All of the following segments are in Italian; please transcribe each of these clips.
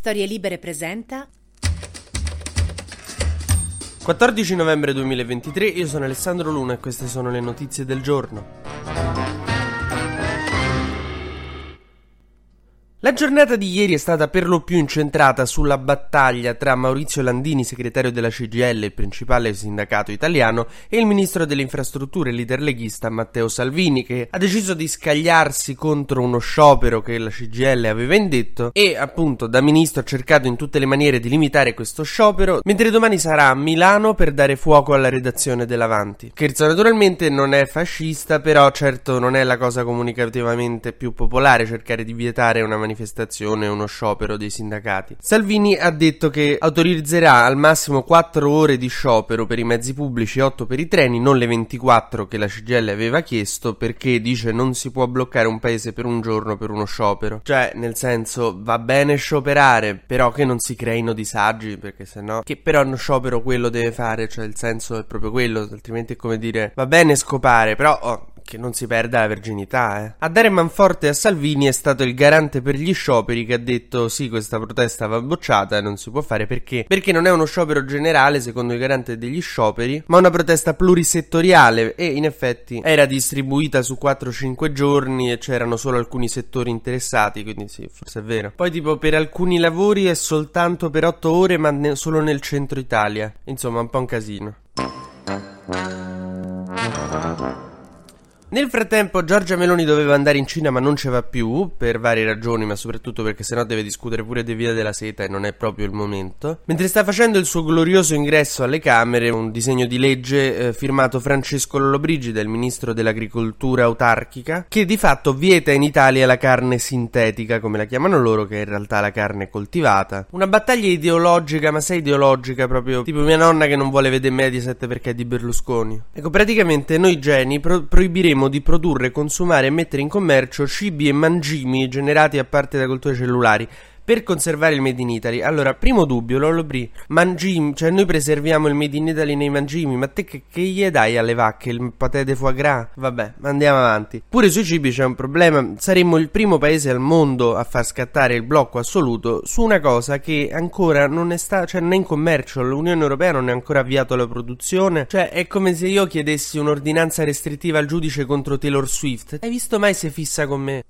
Storie Libere presenta 14 novembre 2023, io sono Alessandro Luna e queste sono le notizie del giorno. La giornata di ieri è stata per lo più incentrata sulla battaglia tra Maurizio Landini, segretario della CGL, il principale sindacato italiano, e il ministro delle infrastrutture, leader leghista Matteo Salvini, che ha deciso di scagliarsi contro uno sciopero che la CGL aveva indetto e appunto da ministro ha cercato in tutte le maniere di limitare questo sciopero, mentre domani sarà a Milano per dare fuoco alla redazione dell'Avanti. Scherzo naturalmente non è fascista, però certo non è la cosa comunicativamente più popolare cercare di vietare una manifestazione manifestazione uno sciopero dei sindacati. Salvini ha detto che autorizzerà al massimo 4 ore di sciopero per i mezzi pubblici e 8 per i treni, non le 24 che la CGL aveva chiesto, perché dice non si può bloccare un paese per un giorno per uno sciopero. Cioè, nel senso, va bene scioperare, però che non si creino disagi, perché sennò... Che però uno sciopero quello deve fare, cioè il senso è proprio quello, altrimenti è come dire va bene scopare, però oh, che non si perda la verginità, eh. A dare manforte a Salvini è stato il garante per gli scioperi che ha detto sì, questa protesta va bocciata e non si può fare perché? Perché non è uno sciopero generale, secondo il garante degli scioperi, ma una protesta plurisettoriale e in effetti era distribuita su 4-5 giorni e c'erano solo alcuni settori interessati, quindi sì, forse è vero. Poi tipo per alcuni lavori è soltanto per 8 ore, ma ne- solo nel centro Italia. Insomma, un po' un casino. Nel frattempo Giorgia Meloni doveva andare in Cina ma non ce va più, per varie ragioni, ma soprattutto perché sennò deve discutere pure di via della seta e non è proprio il momento. Mentre sta facendo il suo glorioso ingresso alle Camere, un disegno di legge eh, firmato Francesco Lollobrigida, il ministro dell'agricoltura autarchica, che di fatto vieta in Italia la carne sintetica, come la chiamano loro, che è in realtà la carne coltivata. Una battaglia ideologica, ma sei ideologica proprio, tipo mia nonna che non vuole vedere Mediaset perché è di Berlusconi. Ecco, praticamente noi geni pro- proibiremo di produrre, consumare e mettere in commercio cibi e mangimi generati a parte da colture cellulari per conservare il Made in Italy. Allora, primo dubbio, Lolo Bri, mangimi, cioè noi preserviamo il Made in Italy nei mangimi, ma te che, che gli dai alle vacche? Il patè de foie gras? Vabbè, andiamo avanti. Pure sui cibi c'è un problema, saremmo il primo paese al mondo a far scattare il blocco assoluto su una cosa che ancora non è sta, cioè non è in commercio, l'Unione Europea non è ancora avviato la produzione, cioè è come se io chiedessi un'ordinanza restrittiva al giudice contro Taylor Swift. Hai visto mai se fissa con me?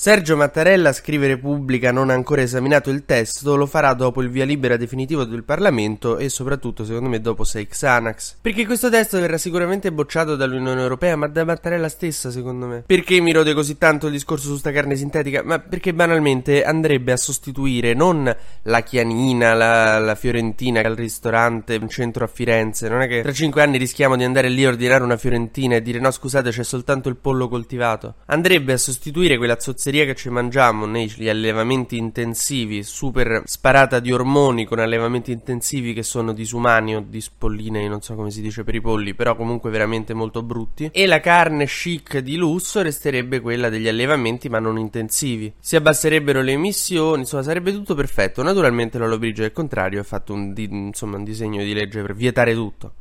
Sergio Mattarella, scrive Repubblica, non ha ancora esaminato il testo, lo farà dopo il via libera definitivo del Parlamento e soprattutto, secondo me, dopo 6 Xanax. Perché questo testo verrà sicuramente bocciato dall'Unione Europea, ma da Mattarella stessa, secondo me. Perché mi rode così tanto il discorso su sta carne sintetica? Ma perché banalmente andrebbe a sostituire non la chianina, la, la fiorentina al ristorante in centro a Firenze. Non è che tra 5 anni rischiamo di andare lì a ordinare una fiorentina e dire no, scusate, c'è soltanto il pollo coltivato. Andrebbe a sostituire quella zozzeria che ci mangiamo negli allevamenti intensivi, super sparata di ormoni con allevamenti intensivi che sono disumani o di spolline, non so come si dice per i polli, però comunque veramente molto brutti. E la carne chic di lusso resterebbe quella degli allevamenti ma non intensivi. Si abbasserebbero le emissioni, insomma sarebbe tutto perfetto. Naturalmente l'Olobrigio al contrario ha fatto un, di, insomma, un disegno di legge per vietare tutto.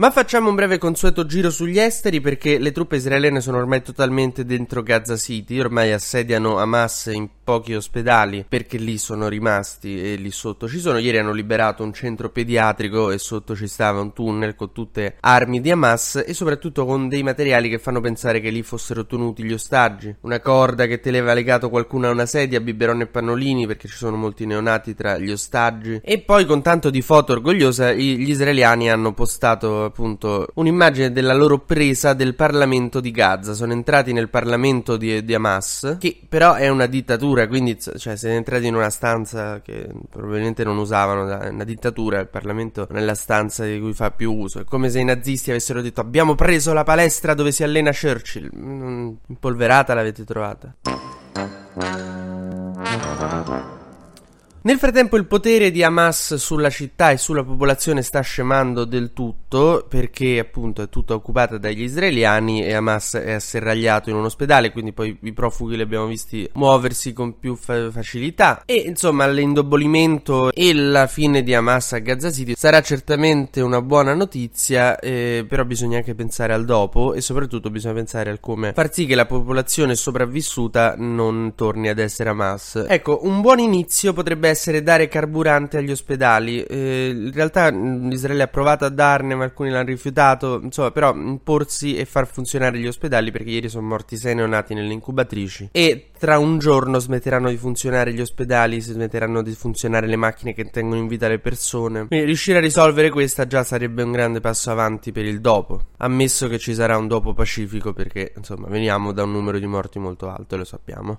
Ma facciamo un breve consueto giro sugli esteri perché le truppe israeliane sono ormai totalmente dentro Gaza City, ormai assediano Hamas in pochi ospedali perché lì sono rimasti e lì sotto ci sono. Ieri hanno liberato un centro pediatrico e sotto ci stava un tunnel con tutte armi di Hamas e soprattutto con dei materiali che fanno pensare che lì fossero tenuti gli ostaggi. Una corda che teneva legato qualcuno a una sedia, biberon e pannolini perché ci sono molti neonati tra gli ostaggi. E poi con tanto di foto orgogliosa gli israeliani hanno postato appunto un'immagine della loro presa del Parlamento di Gaza. Sono entrati nel Parlamento di, di Hamas, che però è una dittatura, quindi cioè, siete entrati in una stanza che probabilmente non usavano, è una dittatura, il Parlamento non è la stanza di cui fa più uso. È come se i nazisti avessero detto abbiamo preso la palestra dove si allena Churchill. Impolverata l'avete trovata. Nel frattempo il potere di Hamas sulla città e sulla popolazione sta scemando del tutto perché appunto è tutta occupata dagli israeliani e Hamas è asserragliato in un ospedale, quindi poi i profughi li abbiamo visti muoversi con più fa- facilità e insomma l'indobolimento e la fine di Hamas a Gaza City sarà certamente una buona notizia, eh, però bisogna anche pensare al dopo e soprattutto bisogna pensare al come far sì che la popolazione sopravvissuta non torni ad essere Hamas. Ecco, un buon inizio potrebbe essere dare carburante agli ospedali. Eh, in realtà Israele ha provato a darne, ma alcuni l'hanno rifiutato. Insomma, però imporsi e far funzionare gli ospedali perché ieri sono morti sei neonati nelle incubatrici. E tra un giorno smetteranno di funzionare gli ospedali, smetteranno di funzionare le macchine che tengono in vita le persone. Quindi riuscire a risolvere questa già sarebbe un grande passo avanti per il dopo. Ammesso che ci sarà un dopo pacifico perché insomma veniamo da un numero di morti molto alto e lo sappiamo.